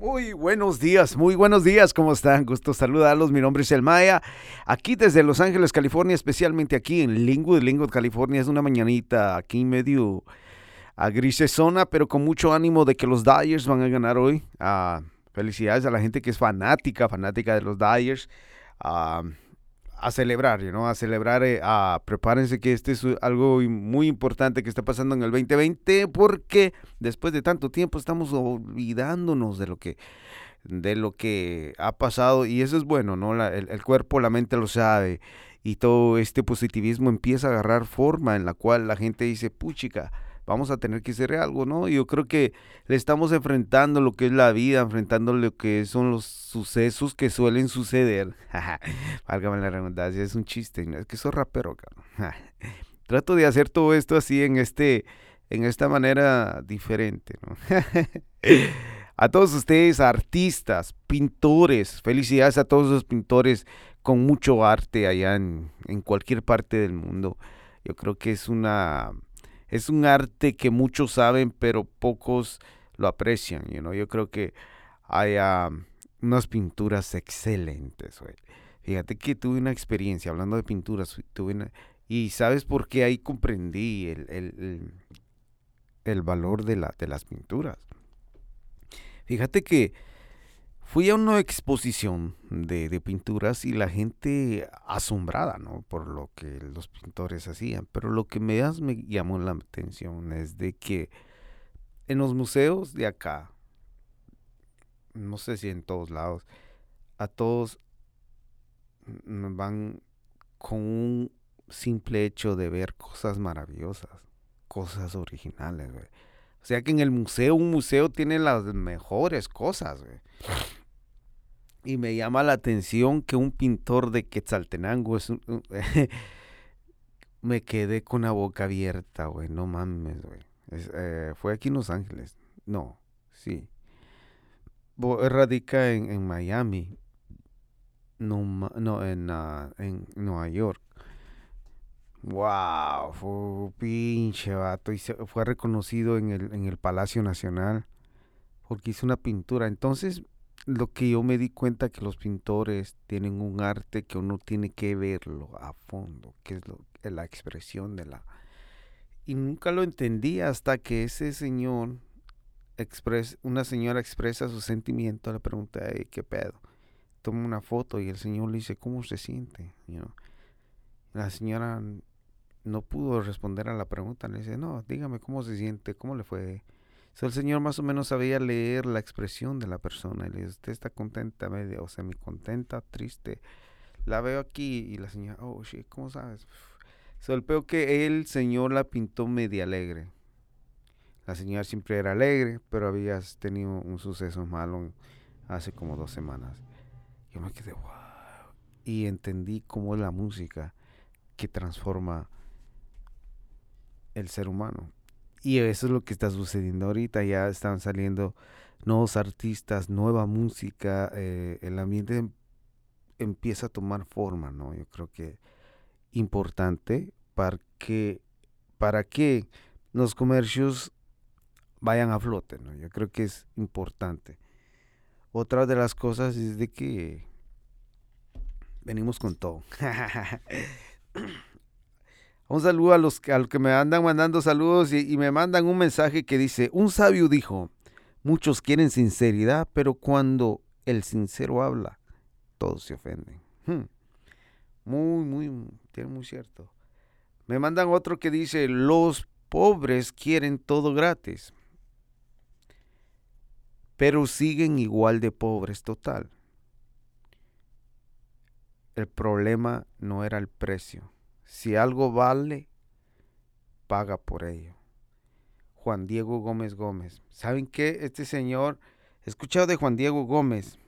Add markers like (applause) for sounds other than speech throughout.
Muy buenos días, muy buenos días, ¿cómo están? Gusto saludarlos, mi nombre es El Maya, aquí desde Los Ángeles, California, especialmente aquí en Linwood, Linwood, California, es una mañanita aquí medio a zona, pero con mucho ánimo de que los Dyers van a ganar hoy. Ah, felicidades a la gente que es fanática, fanática de los Dyers. Ah, a celebrar, ¿no? A celebrar, eh, a prepárense que este es algo muy importante que está pasando en el 2020 porque después de tanto tiempo estamos olvidándonos de lo que de lo que ha pasado y eso es bueno, ¿no? el, el, cuerpo, la mente lo sabe y todo este positivismo empieza a agarrar forma en la cual la gente dice, puchica, vamos a tener que hacer algo, ¿no? Yo creo que le estamos enfrentando lo que es la vida, enfrentando lo que son los sucesos que suelen suceder. (laughs) Válgame la redundancia, es un chiste, es que soy rapero, cabrón. (laughs) Trato de hacer todo esto así en este en esta manera diferente, ¿no? (laughs) a todos ustedes, artistas, pintores, felicidades a todos los pintores con mucho arte allá en cualquier parte del mundo. Yo creo que es una es un arte que muchos saben, pero pocos lo aprecian. Yo creo que hay unas pinturas excelentes. Fíjate que tuve una experiencia hablando de pinturas. Tuve y sabes por qué ahí comprendí el, el, valor de, la, de las pinturas. Fíjate que Fui a una exposición de, pinturas y la gente asombrada, ¿no? Por lo que los pintores hacían. Pero lo que más me llamó la atención es de que en los museos de acá, no sé si en todos lados, a todos van con un simple hecho de ver cosas maravillosas, cosas originales, güey. O sea que en el museo, un museo tiene las mejores cosas, güey. Y me llama la atención que un pintor de Quetzaltenango es un, (laughs) me quedé con la boca abierta, güey. No mames, güey. Eh, fue aquí en Los Ángeles. No, sí. Radica en, en Miami. No, no en, uh, en Nueva York. Wow, fue pinche vato. Y fue reconocido en el, en el Palacio Nacional porque hizo una pintura. Entonces lo que yo me di cuenta que los pintores tienen un arte que uno tiene que verlo a fondo, que es lo, la expresión de la... Y nunca lo entendí hasta que ese señor, expres, una señora expresa su sentimiento, le pregunta, ¿qué pedo? Toma una foto y el señor le dice, ¿cómo se siente? La señora no pudo responder a la pregunta, le dice, no, dígame cómo se siente, cómo le fue el Señor más o menos sabía leer la expresión de la persona. Y le dice, usted está contenta, medio, o semi contenta, triste. La veo aquí y la señora, oh, shit, ¿cómo sabes? El peor que el Señor la pintó media alegre. La señora siempre era alegre, pero había tenido un suceso malo hace como dos semanas. Yo me quedé, wow. Y entendí cómo es la música que transforma el ser humano. Y eso es lo que está sucediendo ahorita. Ya están saliendo nuevos artistas, nueva música. Eh, el ambiente em, empieza a tomar forma, ¿no? Yo creo que importante para que, para que los comercios vayan a flote, ¿no? Yo creo que es importante. Otra de las cosas es de que venimos con todo. (laughs) Un saludo a los, que me andan mandando saludos y, me mandan un mensaje que dice, un sabio dijo, muchos quieren sinceridad, pero cuando el sincero habla, todos se ofenden. Hmm. Muy, muy, tiene muy cierto. Me mandan otro que dice, los pobres quieren todo gratis, pero siguen igual de pobres total. El problema no era el precio si algo vale, paga por ello. Juan Diego Gómez Gómez. ¿Saben qué? Este señor, he escuchado de Juan Diego Gómez.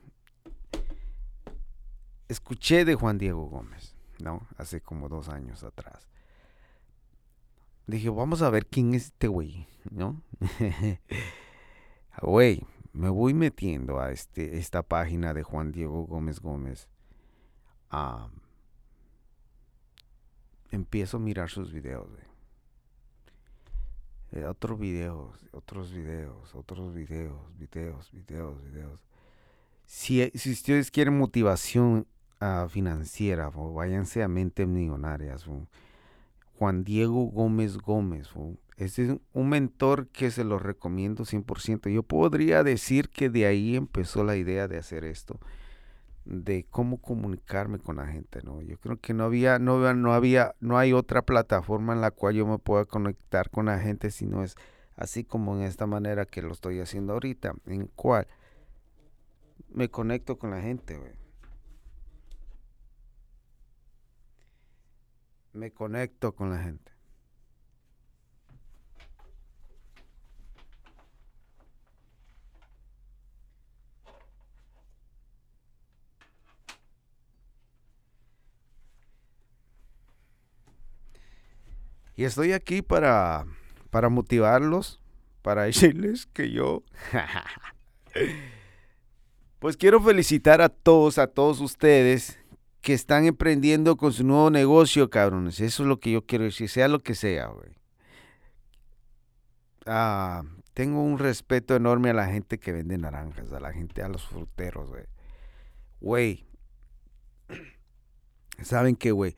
Escuché de Juan Diego Gómez, ¿no? Hace como dos años atrás. Dije, vamos a ver quién es este güey, ¿no? (laughs) Güey, me voy metiendo a este, esta página de Juan Diego Gómez Gómez. a empiezo a mirar sus videos. eh, otros videos, otros videos, otros videos, videos, videos, videos. Si, si ustedes quieren motivación uh, financiera, váyanse a Mente Millonarias. Juan Diego Gómez Gómez. Este es un mentor que se lo recomiendo 100%. Yo podría decir que de ahí empezó la idea de hacer esto, de cómo comunicarme con la gente, ¿no? Yo creo que no había, no, no había, no hay otra plataforma en la cual yo me pueda conectar con la gente si no es así como en esta manera que lo estoy haciendo ahorita, en cual me conecto con la gente, Me conecto con la gente. Y estoy aquí para, para motivarlos, para (laughs) decirles que yo... pues quiero felicitar a todos, a todos ustedes que están emprendiendo con su nuevo negocio, cabrones. Eso es lo que yo quiero decir, sea lo que sea, güey. Ah, tengo un respeto enorme a la gente que vende naranjas, a la gente, a los fruteros, güey. Güey. (clears throat) ¿Saben qué, güey?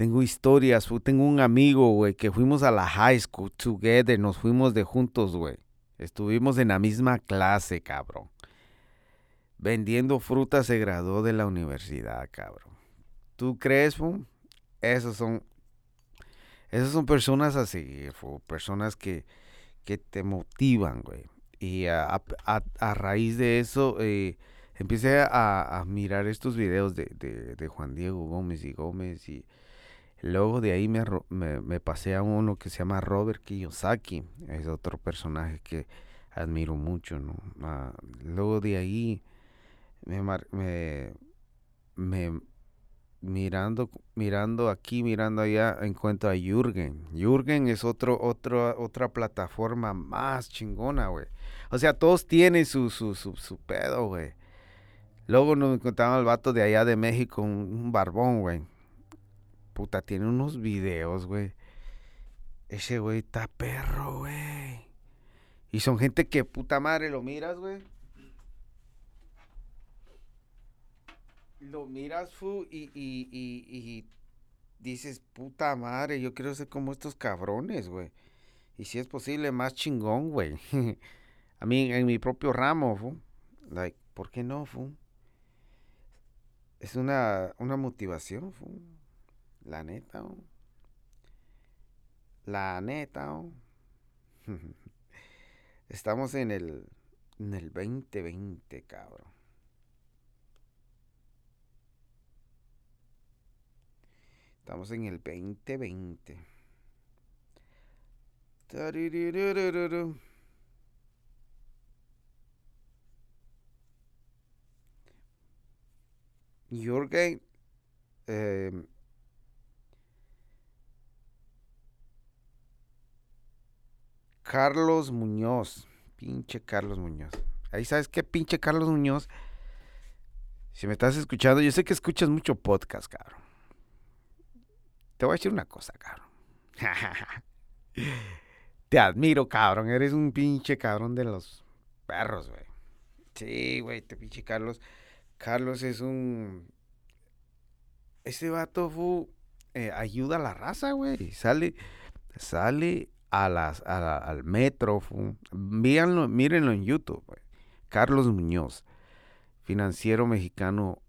Tengo historias, tengo un amigo, güey, que fuimos a la high school together, nos fuimos de juntos, güey. Estuvimos en la misma clase, cabrón. Vendiendo frutas se graduó de la universidad, cabrón. ¿Tú crees, fu? Esos son, esas son personas así, personas que, que te motivan, güey. Y a, raíz de eso, eh, empecé a, mirar estos videos de, de Juan Diego Gómez y Gómez y Luego de ahí me, me, pasé a uno que se llama Robert Kiyosaki. Es otro personaje que admiro mucho, ¿no? Ah, luego de ahí me, me, mirando, mirando aquí, mirando allá, encuentro a Jürgen. Jürgen es otro, otro, otra plataforma más chingona, güey. O sea, todos tienen su, su, su, su pedo, güey. Luego nos encontramos al vato de allá de México, un barbón, güey puta, tiene unos videos, güey. Ese güey está perro, güey. Y son gente que puta madre lo miras, güey. Lo miras, fu, y, y, y, dices, puta madre, yo quiero ser como estos cabrones, güey. Y si es posible, más chingón, güey. (laughs) A mí, en mi propio ramo, fu. Like, ¿por qué no, fu? Es una, una motivación, fu. La neta, La neta, (laughs) Estamos en el, en el 2020, cabrón. Estamos en el 2020. Jorge eh, Carlos Muñoz. Pinche Carlos Muñoz. Ahí sabes qué, pinche Carlos Muñoz. Si me estás escuchando, yo sé que escuchas mucho podcast, cabrón. Te voy a decir una cosa, cabrón. (laughs) Te admiro, cabrón. Eres un pinche cabrón de los perros, güey. Sí, güey, te pinche Carlos. Carlos es un. Ese vato fu, eh, ayuda a la raza, güey. Sale, sale a las, al metro. Mírenlo, mírenlo en YouTube. Carlos Muñoz, financiero mexicano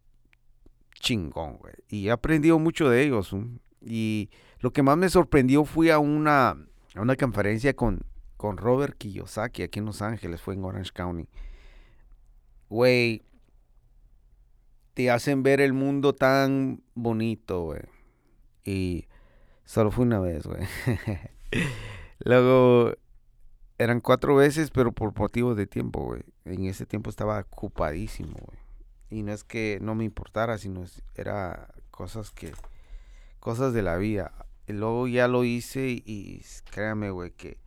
chingón, güey. Y he aprendido mucho de ellos. Y lo que más me sorprendió fue a una, a una conferencia con, con Robert Kiyosaki aquí en Los Ángeles, fue en Orange County. Güey, te hacen ver el mundo tan bonito, güey. Y solo fue una vez, güey. (laughs) Luego eran cuatro veces, pero por motivos de tiempo, güey. En ese tiempo estaba ocupadísimo, güey. Y no es que no me importara, sino era cosas que, cosas de la vida. Y luego ya lo hice y, créame, güey, que,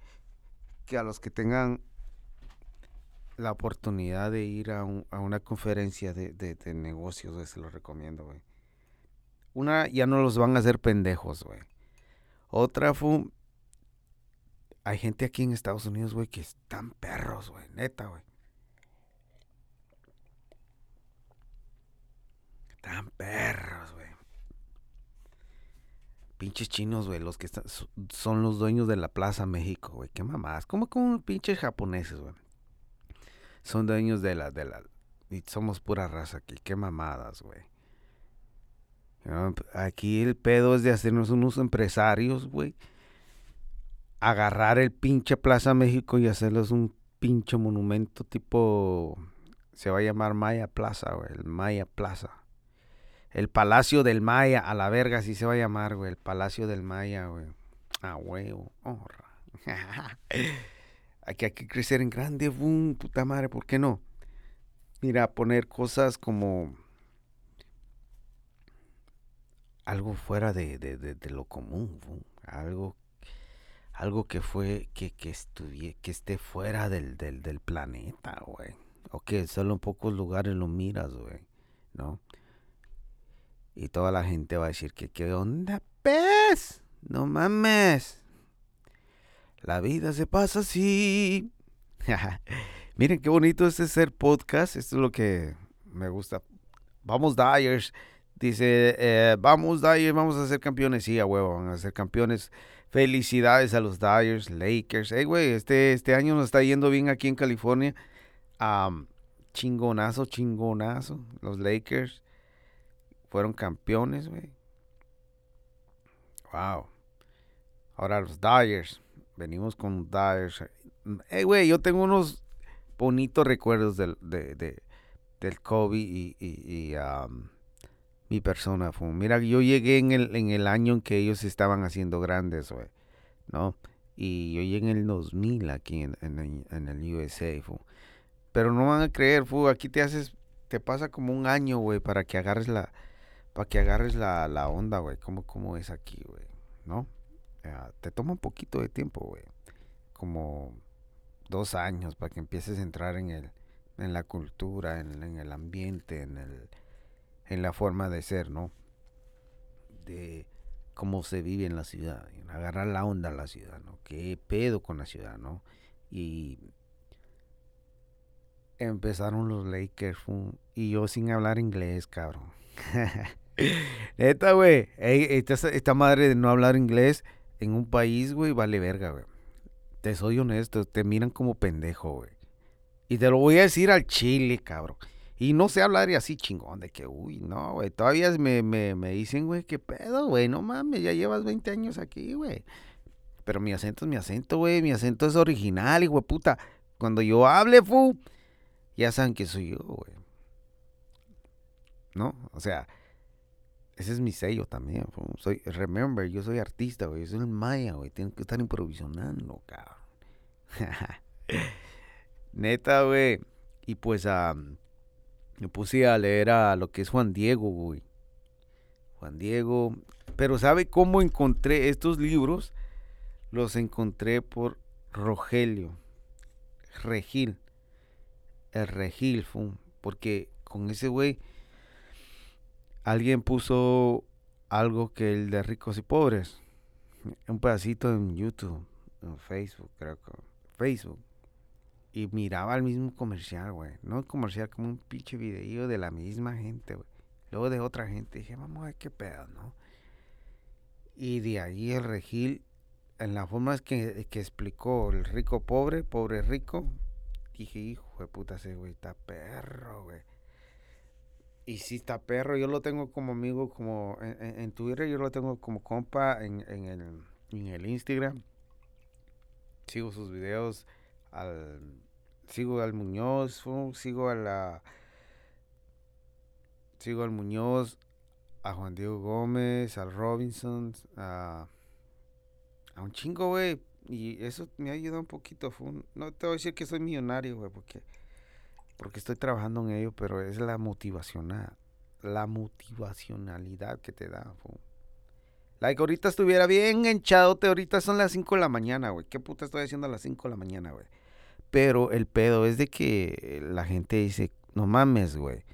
que a los que tengan la oportunidad de ir a, una conferencia de, de, negocios, güey, se los recomiendo, güey. Una, ya no los van a hacer pendejos, güey. Otra fue hay gente aquí en Estados Unidos, güey, que están perros, güey, neta, güey. Están perros, güey. Pinches chinos, güey, los que están, son los dueños de la Plaza México, güey. Qué mamadas. Como como pinches japoneses, güey. Son dueños de la, de la, y somos pura raza aquí. Qué mamadas, güey. Aquí el pedo es de hacernos unos empresarios, güey. Agarrar el pinche Plaza México y hacerles un pinche monumento tipo... Se va a llamar Maya Plaza, güey. El Maya Plaza. El Palacio del Maya, a la verga, así se va a llamar, güey. El Palacio del Maya, güey. Ah, huevo. Aquí (laughs) hay que crecer en grande, boom, puta madre, ¿por qué no? Mira, poner cosas como algo fuera de, lo común, algo, algo que fue, que, que, que esté fuera del, del, planeta, güey. O que solo en pocos lugares lo miras, güey, ¿no? Y toda la gente va a decir que qué onda, pez. No mames. La vida se pasa así. (laughs) Miren qué bonito es ser podcast. Esto es lo que me gusta. Vamos Dyers. Dice, eh, vamos Dyers, vamos a ser campeones. Sí, a huevo, van a ser campeones. Felicidades a los Dyers, Lakers. Hey, güey, este, este año nos está yendo bien aquí en California. chingonazo, chingonazo. Los Lakers fueron campeones, güey. Wow. Ahora los Dyers. Venimos con Dyers. Hey, güey, yo tengo unos bonitos recuerdos del, de, del Kobe y, y, mi persona. Fue, mira, yo llegué en el, en el año en que ellos estaban haciendo grandes, güey. ¿No? Y yo llegué en el 2000 aquí en, en, el USA. Pero no van a creer, fu, aquí te haces, te pasa como un año, güey, para que agarres la para que agarres la, la onda, güey, cómo, cómo es aquí, güey, ¿no? te toma un poquito de tiempo, güey, como dos años para que empieces a entrar en el, en la cultura, en, el ambiente, en el, en la forma de ser, ¿no? De cómo se vive en la ciudad, agarrar la onda a la ciudad, ¿no? ¿Qué pedo con la ciudad, ¿no? Y empezaron los Lakers y yo sin hablar inglés, cabrón. (laughs) Neta, güey. Esta, madre de no hablar inglés en un país, güey, vale verga, güey. Te soy honesto, te miran como pendejo, güey. Y te lo voy a decir al chile, cabrón. Y no sé hablar así chingón de que, uy, no, güey. Todavía me, me, me dicen, güey, qué pedo, güey. No mames, ya llevas 20 años aquí, güey. Pero mi acento es mi acento, güey. Mi acento es original, y güey, puta. Cuando yo hable, fu, ya saben que soy yo, güey. ¿No? O sea, ese es mi sello también. Soy, remember, yo soy artista, güey. Yo soy el maya, güey. Tengo que estar improvisando, cabrón. (laughs) Neta, güey. Y pues me puse a leer a lo que es Juan Diego, güey. Juan Diego. Pero ¿sabe cómo encontré estos libros? Los encontré por Rogelio. Regil. El Regil, porque con ese güey alguien puso algo que el de ricos y pobres. Un pedacito en YouTube, en Facebook, creo que. Facebook. Y miraba el mismo comercial, güey. No el comercial, como un pinche video de la misma gente, güey. Luego de otra gente. Dije, vamos a ver qué pedo, ¿no? Y de ahí el regil, en la forma que, que explicó el rico pobre, pobre rico, dije, hijo de puta, ese güey está perro, güey. Y si está perro, yo lo tengo como amigo, como en, Twitter, yo lo tengo como compa en, el, en el Instagram. Sigo sus videos, al, sigo al Muñoz, sigo a la... Sigo al Muñoz, a Juan Diego Gómez, al Robinson, a, a un chingo, güey. Y eso me ha ayudado un poquito. no te voy a decir que soy millonario, güey, porque porque estoy trabajando en ello, pero es la motivacional, la motivacionalidad que te da. Like, ahorita estuviera bien hinchado, ahorita son las 5 de la mañana, güey. ¿Qué puta estoy haciendo a las 5 de la mañana, güey? Pero el pedo es de que la gente dice, no mames, güey.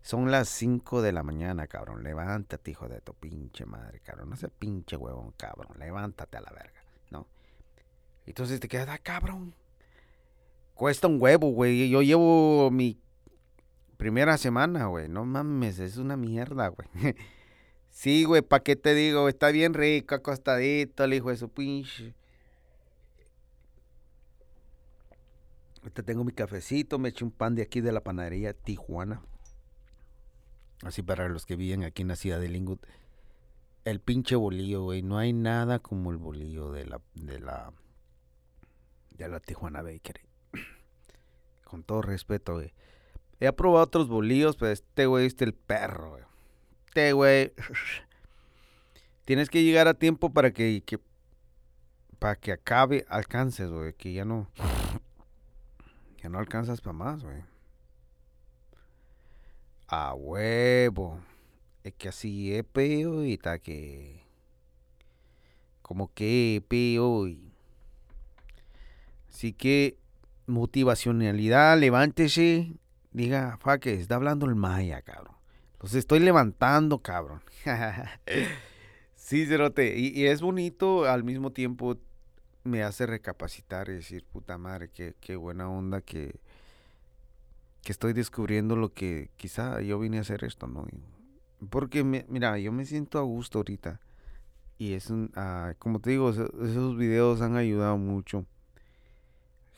Son las 5 de la mañana, cabrón. Levántate, hijo de tu pinche madre, cabrón. No seas pinche huevón, cabrón. Levántate a la verga, ¿no? Entonces te quedas, ah, cabrón. Cuesta un huevo, güey. Yo llevo mi primera semana, güey. No mames, es una mierda, güey. (laughs) sí, güey, ¿pa' qué te digo? Está bien rico, acostadito, el hijo de su pinche. Ahorita tengo mi cafecito, me eché un pan de aquí de la panadería Tijuana. Así para los que viven aquí en la ciudad de Lingwood. El pinche bolillo, güey. No hay nada como el bolillo de la, de la, de la Tijuana Bakery. (clears throat) Con todo respeto, güey. He probado otros bolillos, pero este güey es el perro, güey. Este güey. (laughs) Tienes que llegar a tiempo para que, que para que acabe, alcances, güey. Que ya no. Ya no alcanzas para más, güey. A huevo. Es que así es peo y está que. Como que peo y. Así que motivacionalidad, levántese, diga, que está hablando el maya, cabrón. Los estoy levantando, cabrón. (laughs) sí, Cerote. Y, es bonito, al mismo tiempo me hace recapacitar y decir, puta madre, qué, qué buena onda que, que estoy descubriendo lo que quizá yo vine a hacer esto, ¿no? Porque, mira, yo me siento a gusto ahorita. Y es un, ah, como te digo, esos videos han ayudado mucho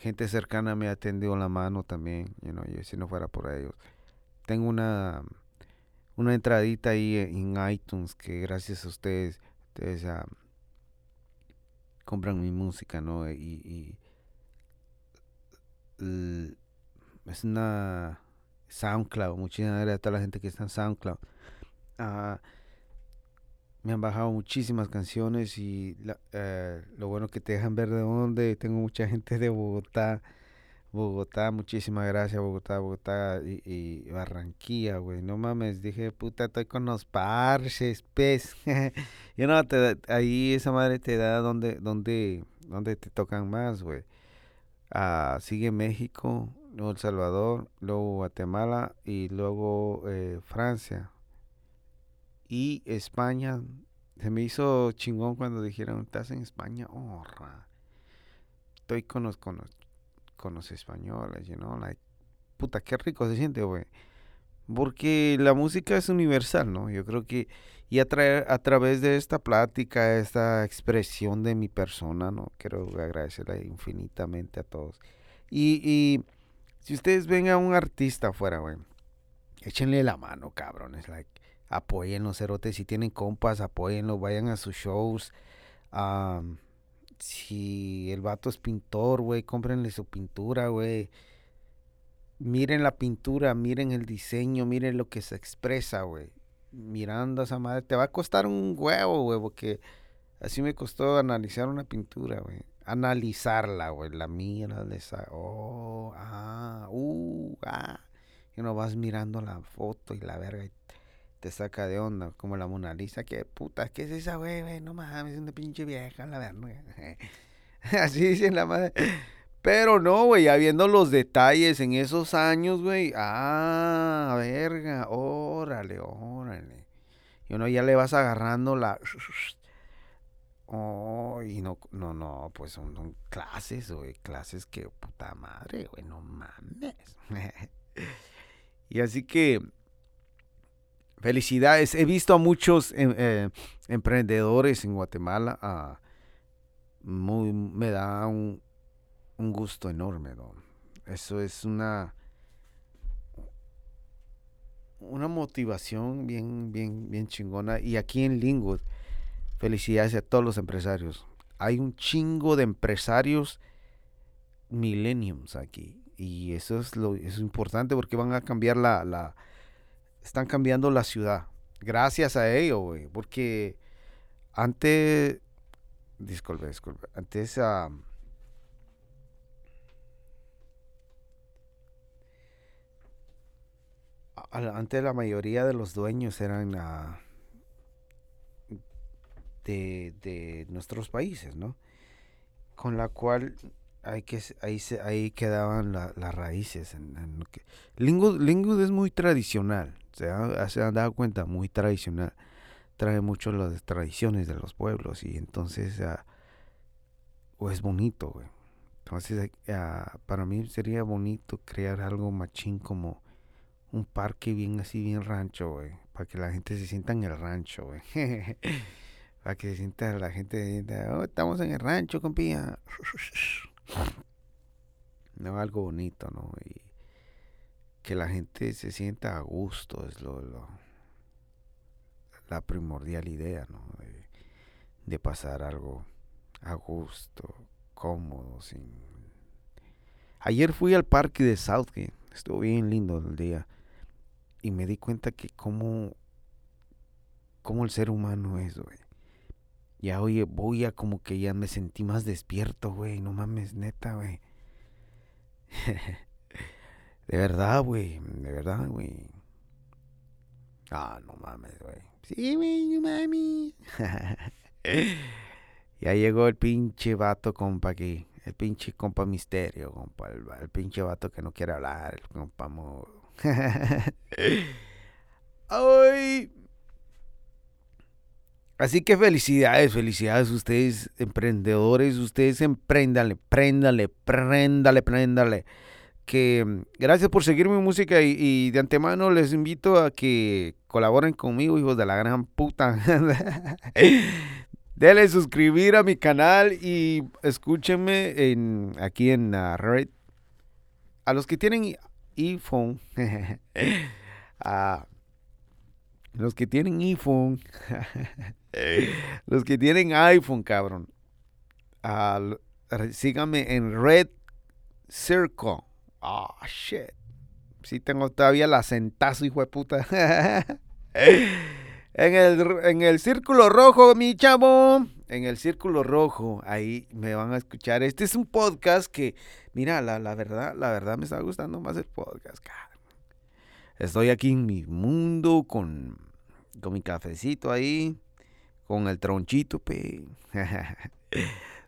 gente cercana me ha tendido la mano también, you know, si no fuera por ellos. Tengo una, una entradita ahí en iTunes que gracias a ustedes, ustedes uh, compran mi música, ¿no? Y, y es una SoundCloud, muchísimas gracias a toda la gente que está en SoundCloud. Uh, me han bajado muchísimas canciones y eh, lo bueno que te dejan ver de dónde. Tengo mucha gente de Bogotá. Bogotá, muchísimas gracias, Bogotá, Bogotá y, Barranquilla, güey. No mames, dije, puta, estoy con los parches, pez. (laughs) y no, ahí esa madre te da donde, donde, donde te tocan más, güey. Ah, sigue México, luego El Salvador, luego Guatemala y luego eh, Francia y España. Se me hizo chingón cuando dijeron, ¿estás en España? Oh, Estoy con los, con los, españoles, you know, like, puta, qué rico se siente, güey. Porque la música es universal, ¿no? Yo creo que, y a, a través de esta plática, esta expresión de mi persona, ¿no? Quiero agradecerle infinitamente a todos. Y, y si ustedes ven a un artista afuera, güey, échenle la mano, cabrones, like, apoyen los cerotes. Si tienen compas, apóyenlo, vayan a sus shows. Si el vato es pintor, güey, cómprenle su pintura, güey. Miren la pintura, miren el diseño, miren lo que se expresa, güey. Mirando a esa madre, te va a costar un huevo, güey, porque así me costó analizar una pintura, güey. Analizarla, güey, la mira, de esa, oh, ah, uh, ah. Y no vas mirando la foto y la verga y te saca de onda, como la Mona Lisa, que puta, ¿qué es esa güey, No mames, es una pinche vieja, la verdad. (laughs) Así dicen la madre. Pero no, güey, habiendo los detalles en esos años, güey. Ah, verga, órale, órale. Y uno ya le vas agarrando la... (laughs) Oh, y no, no, no, pues son, son clases, güey, clases que puta madre, güey, no mames. (laughs) y así que Felicidades. He visto a muchos em, eh, emprendedores en Guatemala. Ah, me da un, gusto enorme. Eso es una, una motivación bien, bien, bien chingona. Y aquí en Lingwood, felicidades a todos los empresarios. Hay un chingo de empresarios millenniums aquí. Y eso es lo es importante porque van a cambiar la, la están cambiando la ciudad. Gracias a ello, güey. Porque antes. Disculpe, disculpe. Antes. Uh, antes la mayoría de los dueños eran uh, de, de, nuestros países, ¿no? Con la cual hay que, ahí, se, ahí quedaban las raíces. En, en que, es muy tradicional se, han dado cuenta, muy tradicional, trae mucho las tradiciones de los pueblos y entonces, uh, o es bonito, güey. Entonces, ah, para mí sería bonito crear algo machín como un parque bien así, bien rancho, güey. Para que la gente se sienta en el rancho, güey. (laughs) para que se sienta la gente, oh, estamos en el rancho, compía. (laughs) no, algo bonito, ¿no? Y que la gente se sienta a gusto, es lo, lo la primordial idea, ¿no? De, pasar algo a gusto, cómodo, sin... Ayer fui al parque de Southgate, estuvo bien lindo el día, y me di cuenta que cómo, cómo el ser humano es, güey. Ya, oye, voy a como que ya me sentí más despierto, güey. No mames, neta, güey. (laughs) de verdad, güey. De verdad, güey. Ah, no mames, güey. Sí, güey, no mames. (laughs) ya llegó el pinche vato, compa, aquí. El pinche compa misterio, compa. El, pinche vato que no quiere hablar. El compa mudo. (laughs) Ay. Así que felicidades, felicidades ustedes emprendedores, ustedes empréndale, préndale, préndale, préndale. Que mm, gracias por seguir mi música y, de antemano les invito a que colaboren conmigo, hijos de la gran puta. (laughs) Denle suscribir a mi canal y escúchenme en, aquí en la red. A los que tienen iPhone, a (laughs) los que tienen iPhone, (laughs) los que tienen iPhone, cabrón, síganme en Red Circle. Ah, shit. Sí tengo todavía la centazo, hijo de puta. (laughs) en, el, en el círculo rojo, mi chavo. En el círculo rojo, ahí me van a escuchar. Este es un podcast que, mira, la, la verdad, la verdad me está gustando más el podcast, cabrón. Estoy aquí en mi mundo con, con mi cafecito ahí, con el tronchito, pe. (laughs)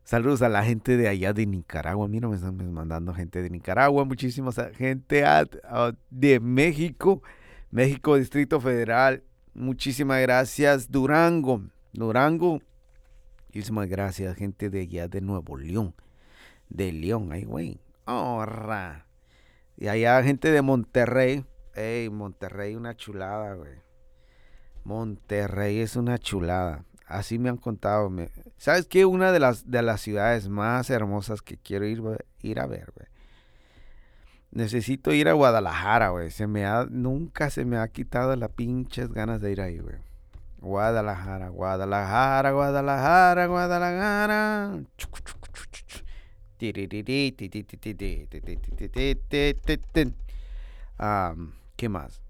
Saludos a la gente de allá de Nicaragua. Mira, me están mandando gente de Nicaragua, muchísima gente de México, México Distrito Federal. Muchísimas gracias, Durango. Durango, muchísimas gracias, gente de allá de Nuevo León. De León, ay, güey. Y allá gente de Monterrey. Ey, Monterrey, una chulada, güey. Monterrey es una chulada. Así me han contado. ¿Sabes qué? Una de las, de las ciudades más hermosas que quiero ir, ir a ver, güey. Necesito ir a Guadalajara, güey. Se me ha, nunca se me ha quitado las pinches ganas de ir ahí, güey. Guadalajara, Guadalajara, Guadalajara, Guadalajara. ¿Qué más?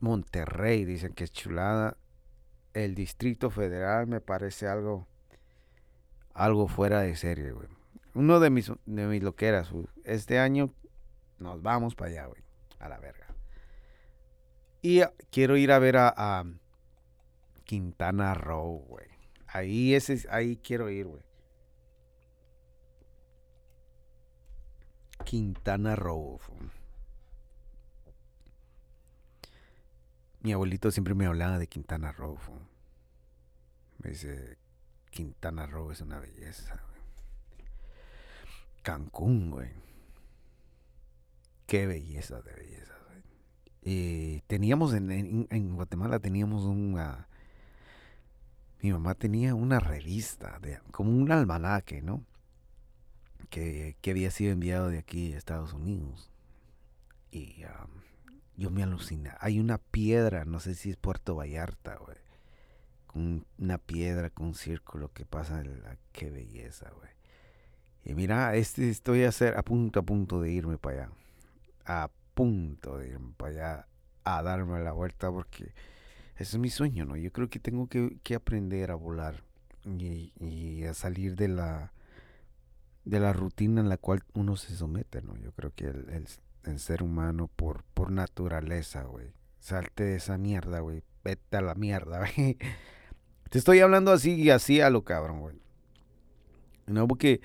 Monterrey, dicen que es chulada. El Distrito Federal me parece algo, algo fuera de serie, güey. Uno de mis, de mis loqueras, Este año nos vamos para allá, güey. A la verga. Y quiero ir a ver a, Quintana Roo, güey. Ahí, ese, ahí quiero ir, güey. Quintana Roo. Mi abuelito siempre me hablaba de Quintana Roo. Me dice, Quintana Roo es una belleza. Cancún, güey. Qué belleza de belleza, güey. Y teníamos en, Guatemala, teníamos una... Mi mamá tenía una revista, de, como un almanaque, ¿no? Que, había sido enviado de aquí a Estados Unidos. Y yo me aluciné. Hay una piedra, no sé si es Puerto Vallarta, güey. Una piedra con un círculo que pasa. La, qué belleza, güey. Y mira, este estoy a, hacer, a punto, a punto de irme para allá. A punto de irme para allá a darme la vuelta porque ese es mi sueño, ¿no? Yo creo que tengo que, aprender a volar y, a salir de la de la rutina en la cual uno se somete, ¿no? Yo creo que el ser humano por, por naturaleza, güey. Salte de esa mierda, güey. Vete a la mierda, (laughs) güey. Te estoy hablando así y así a lo cabrón, güey. No, porque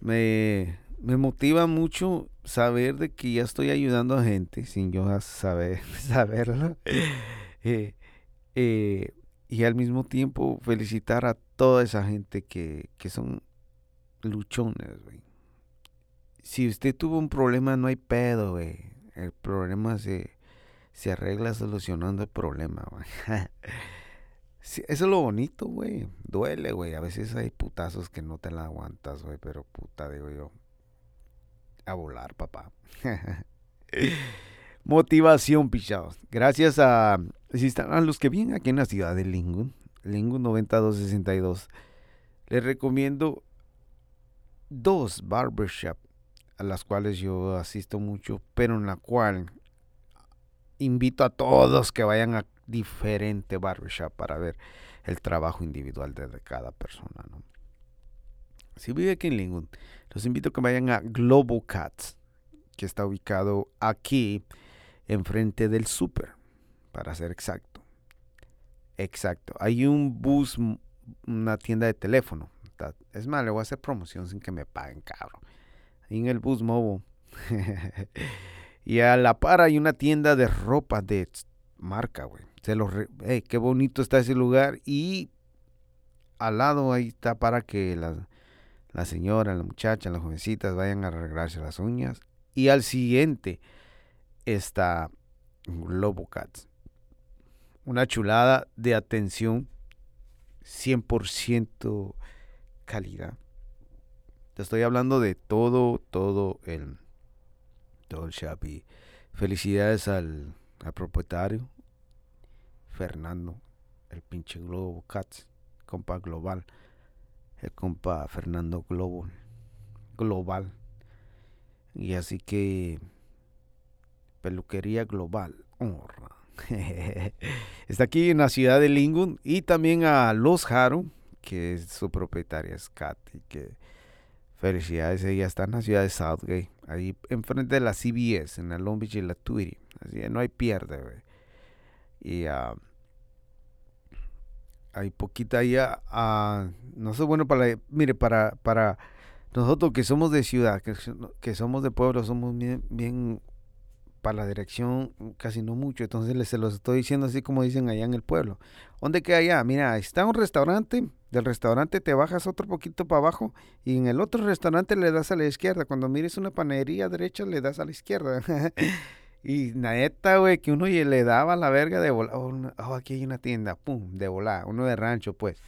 me, me motiva mucho saber de que ya estoy ayudando a gente sin yo saber, (laughs) saberlo. (laughs) Eh, eh, y al mismo tiempo felicitar a toda esa gente que, que son luchones, güey. Si usted tuvo un problema, no hay pedo, güey. El problema se, se arregla solucionando el problema, güey. (laughs) eso es lo bonito, güey. Duele, güey. A veces hay putazos que no te la aguantas, güey. Pero puta, digo yo. A volar, papá. (laughs) Motivación, pichados. Gracias a, a los que vienen aquí en la ciudad de Lingun, Lingun 9262, les recomiendo dos barbershop a las cuales yo asisto mucho, pero en la cual invito a todos que vayan a diferente barbershop para ver el trabajo individual de cada persona. ¿no? Si vive aquí en Lingun, los invito a que vayan a Global Cats, que está ubicado aquí enfrente del super, para ser exacto. Exacto. Hay un bus, una tienda de teléfono. Es más, le voy a hacer promoción sin que me paguen, cabrón. En el bus movo. (laughs) y a la par hay una tienda de ropa de marca, güey. Se los qué bonito está ese lugar. Y al lado ahí está para que la, la señora, la muchacha, las jovencitas vayan a arreglarse las uñas. Y al siguiente está Lobo Cats. Una chulada de atención 100% calidad. Estoy hablando de todo, todo el, todo el shop. Felicidades al, al propietario, Fernando, el pinche Globo Cats, compa global. El compa Fernando Globo, global. Y así que peluquería global. (laughs) Está aquí en la ciudad de Lingun y también a Los Jaro, que es su propietaria, es Katy, que felicidades, ella está en la ciudad de Southgate, ahí enfrente de la CBS, en la Long Beach y la Tweety. Así no hay pierde, güey. Y uh, hay poquita ya, uh, no sé, bueno, para, mire, para, para nosotros que somos de ciudad, que, que somos de pueblo, somos bien, bien la dirección casi no mucho, entonces les se los estoy diciendo así como dicen allá en el pueblo. ¿Dónde queda allá? Mira, está un restaurante, del restaurante te bajas otro poquito para abajo y en el otro restaurante le das a la izquierda. Cuando mires una panadería derecha le das a la izquierda. (laughs) y neta, güey, que uno le daba la verga de volar. Oh, oh, aquí hay una tienda, pum, de volar, uno de rancho, pues.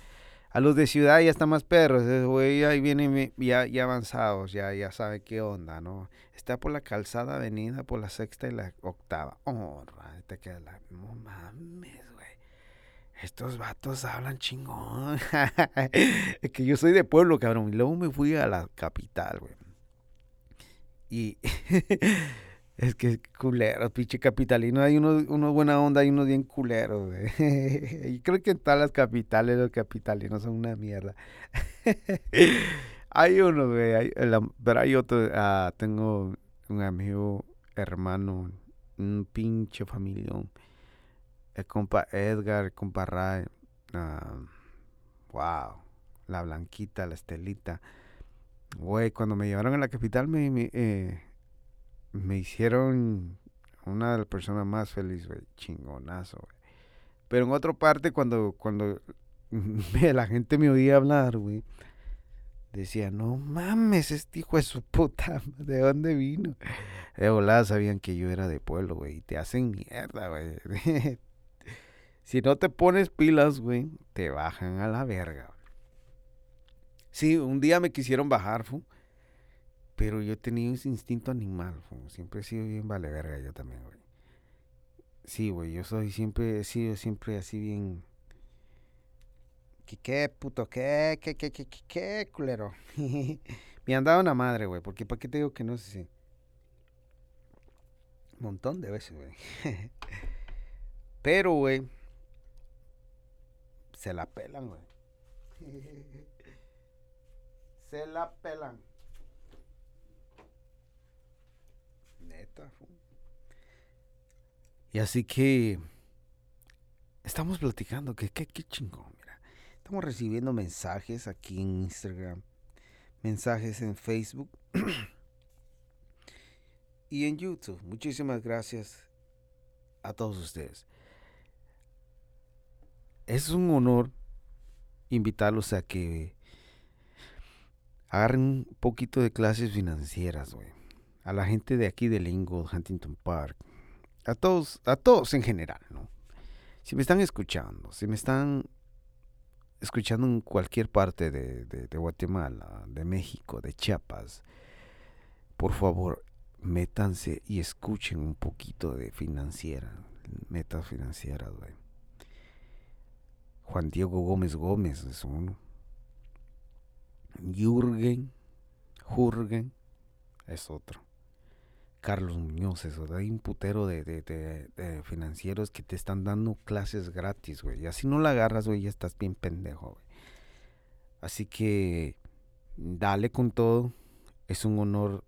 A los de ciudad ya están más perros, güey, ahí vienen ya, ya avanzados, ya, ya sabe qué onda, ¿no? Está por la calzada avenida, por la sexta y la octava. Oh, te queda la... No mames, güey. Estos vatos hablan chingón. (laughs) es que yo soy de pueblo, cabrón. Y luego me fui a la capital, güey. Y... (laughs) Es que culero, pinche capitalino. Hay unos uno buena onda y unos bien culeros, güey. (laughs) y creo que en todas las capitales los capitalinos son una mierda. (laughs) hay uno, güey. pero hay otro. Ah, tengo un amigo, hermano, un pinche familión. El compa Edgar, el compa Ray. wow. La Blanquita, la Estelita. Güey, cuando me llevaron a la capital me... me eh, me hicieron una de las personas más felices, güey. Chingonazo, güey. Pero en otra parte, cuando, cuando (laughs) la gente me oía hablar, güey, decía, no mames, este hijo de su puta, ¿de dónde vino? De volada sabían que yo era de pueblo, güey, y te hacen mierda, güey. (laughs) si no te pones pilas, güey, te bajan a la verga. Sí, un día me quisieron bajar, pero yo tenía ese instinto animal, siempre he sido bien vale verga yo también, güey. Sí, güey, yo soy siempre, he sido siempre así bien... ¿Qué, qué puto? ¿Qué, qué, qué, qué, qué, qué culero? (laughs) Me han dado una madre, güey, porque ¿para qué te digo que no sé si... Un montón de veces, güey. (laughs) Pero, güey, se la pelan, güey. (laughs) se la pelan. Y así que estamos platicando, que qué, chingón, mira. Estamos recibiendo mensajes aquí en Instagram, mensajes en Facebook (clears throat) y en YouTube. Muchísimas gracias a todos ustedes. Es un honor invitarlos a que agarren un poquito de clases financieras, güey. A la gente de aquí de Lingo, Huntington Park. A todos, a todos en general, ¿no? Si me están escuchando, si me están escuchando en cualquier parte de, de Guatemala, de México, de Chiapas, por favor, métanse y escuchen un poquito de financiera, metas financieras, güey. Juan Diego Gómez Gómez es uno. Jürgen, Jürgen es otro. Carlos Muñoz, eso, hay un putero de, de, financieros que te están dando clases gratis, güey. Y así no la agarras, güey, ya estás bien pendejo, güey. Así que dale con todo. Es un honor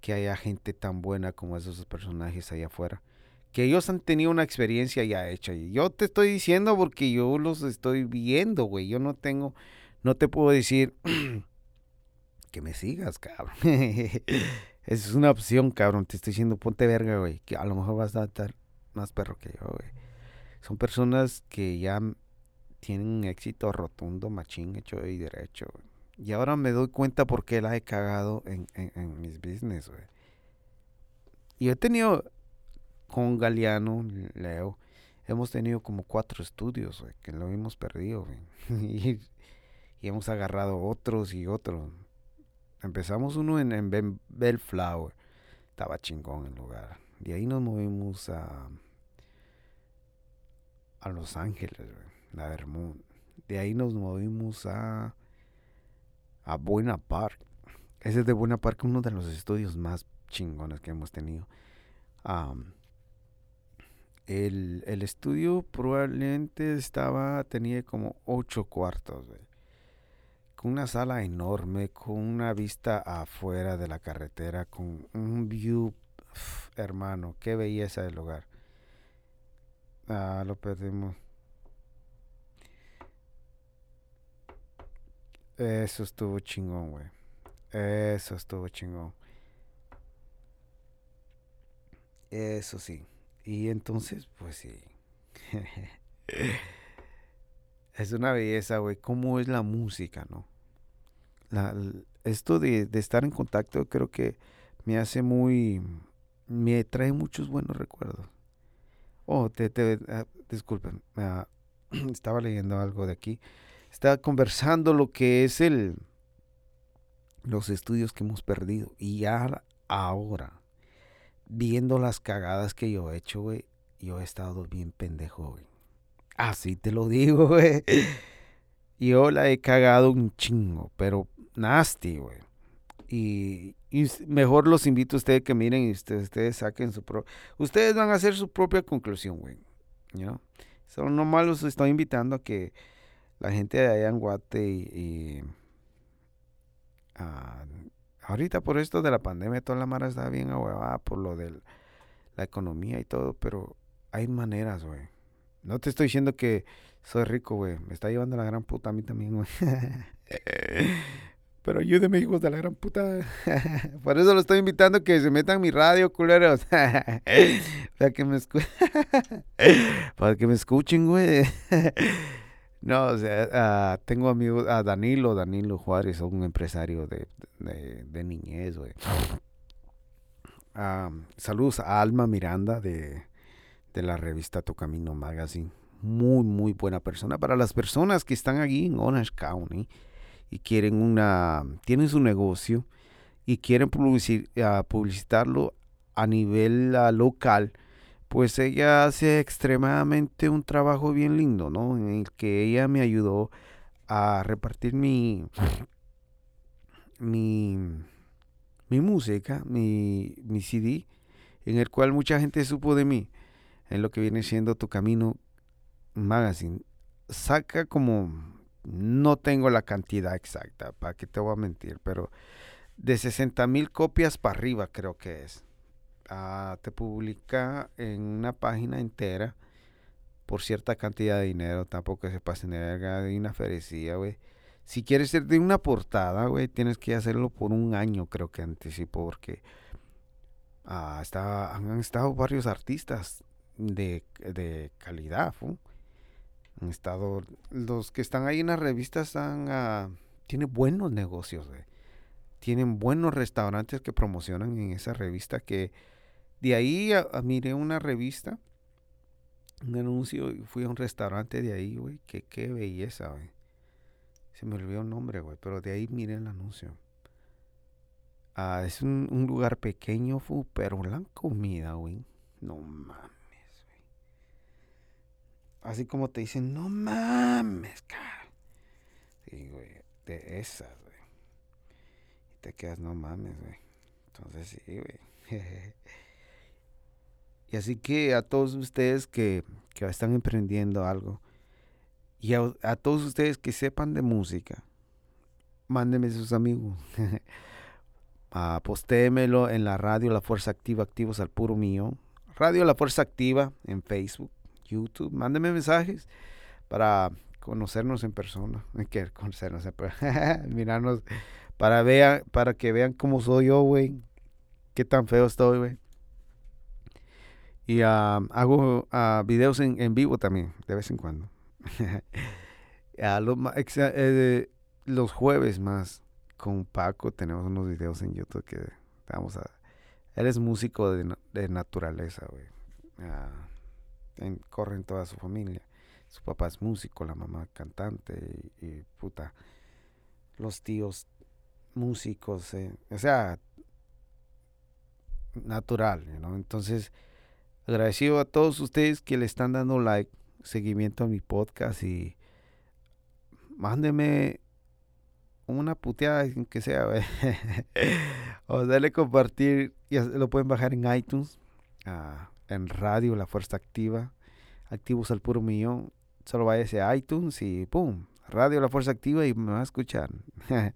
que haya gente tan buena como esos personajes allá afuera. Que ellos han tenido una experiencia ya hecha. Y yo te estoy diciendo porque yo los estoy viendo, güey. Yo no tengo, no te puedo decir (clears throat) que me sigas, cabrón. (laughs) es una opción, cabrón. Te estoy diciendo, ponte verga, güey. Que a lo mejor vas a estar más perro que yo, güey. Son personas que ya tienen un éxito rotundo, machín, hecho y derecho, güey. Y ahora me doy cuenta por qué la he cagado en, en, mis business, güey. Y he tenido con Galeano, Leo, hemos tenido como cuatro estudios, güey, que lo hemos perdido, güey. (laughs) y, hemos agarrado otros y otros. Empezamos uno en, en Bellflower. Estaba chingón el lugar. De ahí nos movimos a, a Los Ángeles, güey, la Vermont. De ahí nos movimos a a Buena Park. Ese es de Buena Park, uno de los estudios más chingones que hemos tenido. el, estudio probablemente estaba, tenía como ocho cuartos, Una sala enorme, con una vista afuera de la carretera, con un view, hermano, qué belleza del lugar. Ah, lo perdimos. Eso estuvo chingón, güey. Eso estuvo chingón. Eso sí. Y entonces, pues sí. (laughs) es una belleza, güey. ¿Cómo es la música, no? Esto de, estar en contacto creo que me hace muy... Me trae muchos buenos recuerdos. Oh, te, te ah, disculpen. Ah, (clears throat) estaba leyendo algo de aquí está conversando lo que es el los estudios que hemos perdido y ya ahora viendo las cagadas que yo he hecho, güey, yo he estado bien pendejo, güey. Así te lo (laughs) digo, güey. Yo la he cagado un chingo, pero nasty, güey. Y, mejor los invito a ustedes que miren y ustedes, ustedes saquen su propia... Ustedes van a hacer su propia conclusión, güey. ¿no? Solo nomás los estoy invitando a que la gente de allá en Guate y, ah, ahorita por esto de la pandemia toda la mara está bien ahuevada por lo de la economía y todo, pero hay maneras, güey. No te estoy diciendo que soy rico, güey. Me está llevando la gran puta a mí también, güey. (laughs) (laughs) Pero ayúdeme, hijos de la gran puta. (laughs) Por eso lo estoy invitando que se metan mi radio, culeros. (laughs) Para que me escuchen. (laughs) Para que me escuchen, güey. No, o sea, ah, tengo amigos, a Danilo, Danilo Juárez, un empresario de, de, niñez, güey. Ah, saludos a Alma Miranda de, de la revista Tu Camino Magazine. Muy, muy buena persona. Para las personas que están aquí en Orange County y quieren una, tienen su negocio y quieren ah, publicitarlo a nivel local, pues ella hace extremadamente un trabajo bien lindo, ¿no? En el que ella me ayudó a repartir mi, mi, mi música, mi, mi CD, en el cual mucha gente supo de mí, en lo que viene siendo Tu Camino Magazine. Saca como, no tengo la cantidad exacta, para que te voy a mentir, pero de 60 mil copias para arriba creo que es. Ah, te publica en una página entera por cierta cantidad de dinero, tampoco se pasen de verga, de una ferecía, güey. Si quieres ser de una portada, güey, tienes que hacerlo por un año, creo que anticipo, porque ah, han estado varios artistas de, de calidad, Estado, los que están ahí en las revistas están, uh, tiene buenos negocios, tienen buenos restaurantes que promocionan en esa revista que de ahí miré una revista, un anuncio y fui a un restaurante de ahí, güey, que qué belleza, güey. Se me olvidó el nombre, güey, pero de ahí miré el anuncio. Ah, es un, lugar pequeño, pero la comida, güey. No mames. Así como te dicen, no mames, cara. Sí, güey, de esas, güey. Y te quedas, no mames, güey. Entonces sí, güey. (laughs) y así que a todos ustedes que, que están emprendiendo algo, y a, todos ustedes que sepan de música, mándenme sus amigos. (laughs) uh, postémelo en la radio La Fuerza Activa, activos al puro mío. Radio La Fuerza Activa en Facebook, YouTube. Mándenme mensajes para conocernos en persona. (laughs) Que conocernos. (laughs) Mirarnos para, vean, para que vean cómo soy yo, güey. Qué tan feo estoy, güey. Y uh, hago uh, videos en, vivo también, de vez en cuando. (laughs) Eh, los jueves más con Paco tenemos unos videos en YouTube que vamos a... Él es músico de, naturaleza, güey. En toda su familia. Su papá es músico, la mamá cantante y, puta. Los tíos músicos, eh, o sea, natural, ¿no? Entonces, agradecido a todos ustedes que le están dando like seguimiento a mi podcast y mándeme una puteada que sea, (laughs) o dale compartir, ya lo pueden bajar en iTunes, ah, en radio, La Fuerza Activa, activos al puro millón, solo vaya a iTunes y pum, radio La Fuerza Activa y me va a escuchar, (laughs) me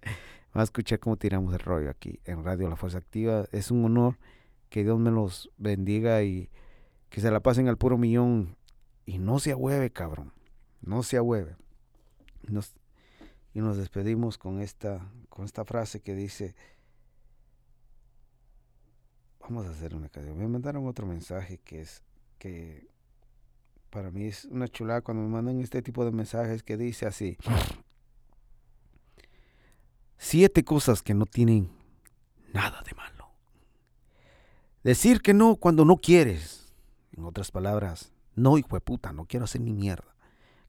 va a escuchar cómo tiramos el rollo aquí en radio La Fuerza Activa, es un honor que Dios me los bendiga y que se la pasen al puro millón y no se ahueve, cabrón. No se ahueve. Y nos despedimos con esta, con esta frase que dice, vamos a hacer una canción. Me mandaron otro mensaje que es que para mí es una chulada cuando me mandan este tipo de mensajes que dice así. Siete cosas que no tienen nada de malo. Decir que no cuando no quieres. En otras palabras, no, hijo de puta, no quiero hacer ni mierda.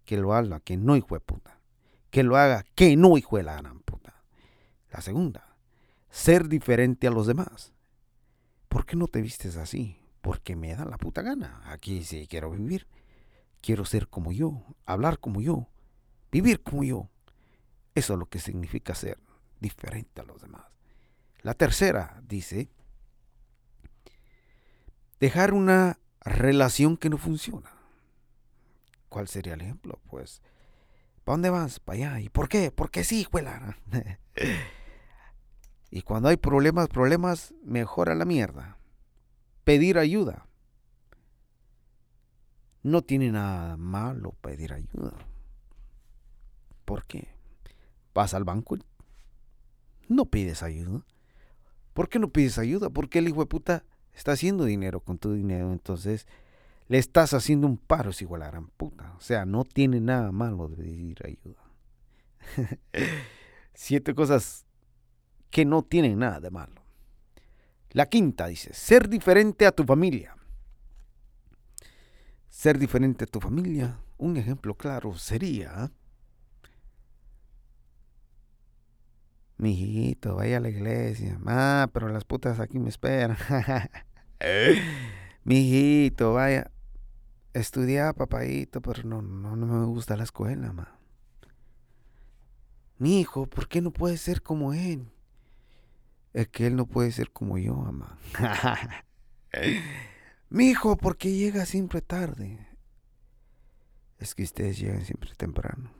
Que lo haga, que no, hijo de puta. Que lo haga, que no, hijo de la gran puta. La segunda, ser diferente a los demás. ¿Por qué no te vistes así? Porque me da la puta gana. Aquí sí quiero vivir. Quiero ser como yo, hablar como yo, vivir como yo. Eso es lo que significa ser diferente a los demás. La tercera dice, dejar una relación que no funciona. ¿Cuál sería el ejemplo? Pues, ¿para dónde vas? Para allá. ¿Y por qué? Porque sí, juela. (laughs) (laughs) y cuando hay problemas, problemas, mejora la mierda. Pedir ayuda. No tiene nada malo pedir ayuda. ¿Por qué? Vas al banco, no pides ayuda. ¿Por qué no pides ayuda? Porque el hijo de puta está haciendo dinero con tu dinero, entonces le estás haciendo un paro, es igual a gran puta. O sea, no tiene nada malo de pedir ayuda. (laughs) Siete cosas que no tienen nada de malo. La quinta dice, ser diferente a tu familia. Ser diferente a tu familia, un ejemplo claro sería, mi hijito, vaya a la iglesia. Ah, pero las putas aquí me esperan. (laughs) Mijito, vaya. Estudia, papadito, pero no, no, no me gusta la escuela, ma. Mi hijo, ¿por qué no puede ser como él? Es que él no puede ser como yo, mamá. (laughs) (laughs) Mi hijo, ¿por qué llega siempre tarde? Es que ustedes llegan siempre temprano.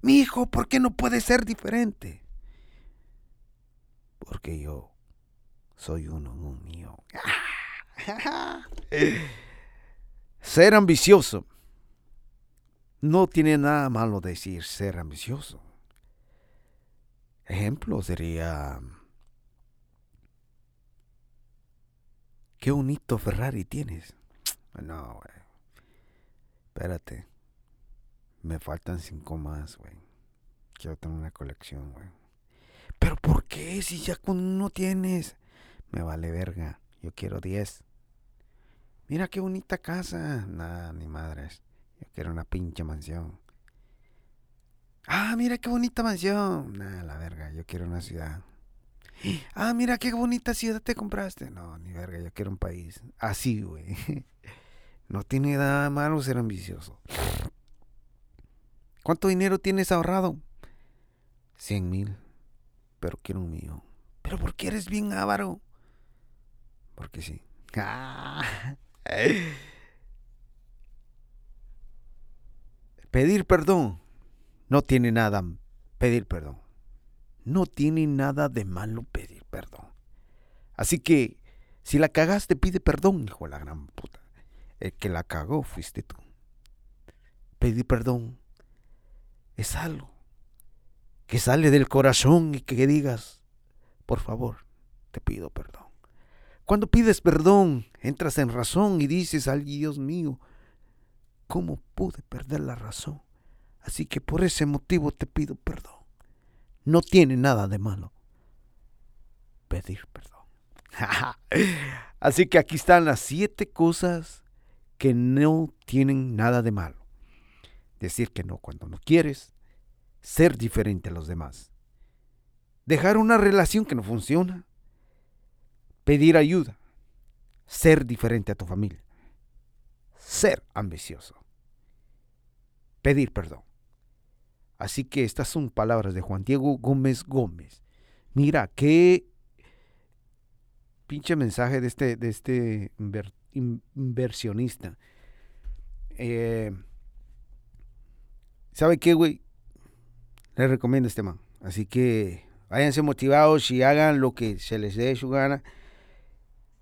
Mi hijo, ¿por qué no puede ser diferente? Porque yo soy uno mío. (laughs) ser ambicioso. No tiene nada malo decir ser ambicioso. Ejemplo sería... Qué bonito Ferrari tienes. (tsk) No, güey. Espérate. Me faltan cinco más, güey. Quiero tener una colección, güey. Pero ¿por qué? Si ya con uno tienes. Me vale verga. Yo quiero 10. Mira qué bonita casa. Nada, ni madres. Yo quiero una pinche mansión. Ah, mira qué bonita mansión. Nada, la verga. Yo quiero una ciudad. (gasps) Ah, mira qué bonita ciudad te compraste. No, ni verga. Yo quiero un país. Así, güey. (laughs) No tiene nada malo ser ambicioso. (laughs) ¿Cuánto dinero tienes ahorrado? Cien mil. Pero quiero un mío. ¿Pero por qué eres bien avaro? Porque sí. (laughs) Pedir perdón. No tiene nada pedir perdón. No tiene nada de malo pedir perdón. Así que, si la cagaste, pide perdón, hijo de la gran puta. El que la cagó fuiste tú. Pedir perdón es algo que sale del corazón y que digas, por favor, te pido perdón. Cuando pides perdón, entras en razón y dices, ay Dios mío, ¿cómo pude perder la razón? Así que por ese motivo te pido perdón. No tiene nada de malo pedir perdón. (laughs) Así que aquí están las siete cosas que no tienen nada de malo. Decir que no cuando no quieres, ser diferente a los demás, dejar una relación que no funciona, pedir ayuda, ser diferente a tu familia, ser ambicioso, pedir perdón. Así que estas son palabras de Juan Diego Gómez Gómez. Mira, qué pinche mensaje de este, de este inversionista. Eh, ¿Sabe qué, güey? Le recomiendo este man. Así que váyanse motivados y hagan lo que se les dé su gana.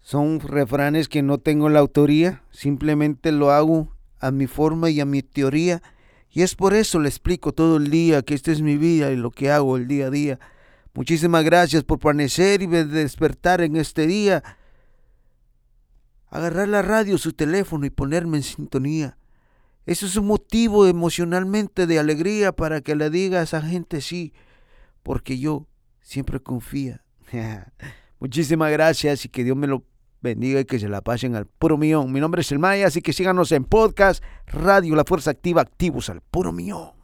Son refranes que no tengo la autoría, simplemente lo hago a mi forma y a mi teoría. Y es por eso le explico todo el día que esta es mi vida y lo que hago el día a día. Muchísimas gracias por permanecer y despertar en este día agarrar la radio, su teléfono y ponerme en sintonía. Eso es un motivo emocionalmente de alegría para que le diga a esa gente sí, porque yo siempre confía. (laughs) Muchísimas gracias y que Dios me lo bendiga y que se la pasen al puro millón. Mi nombre es El Maya, así que síganos en podcast Radio La Fuerza Activa, activos al puro millón.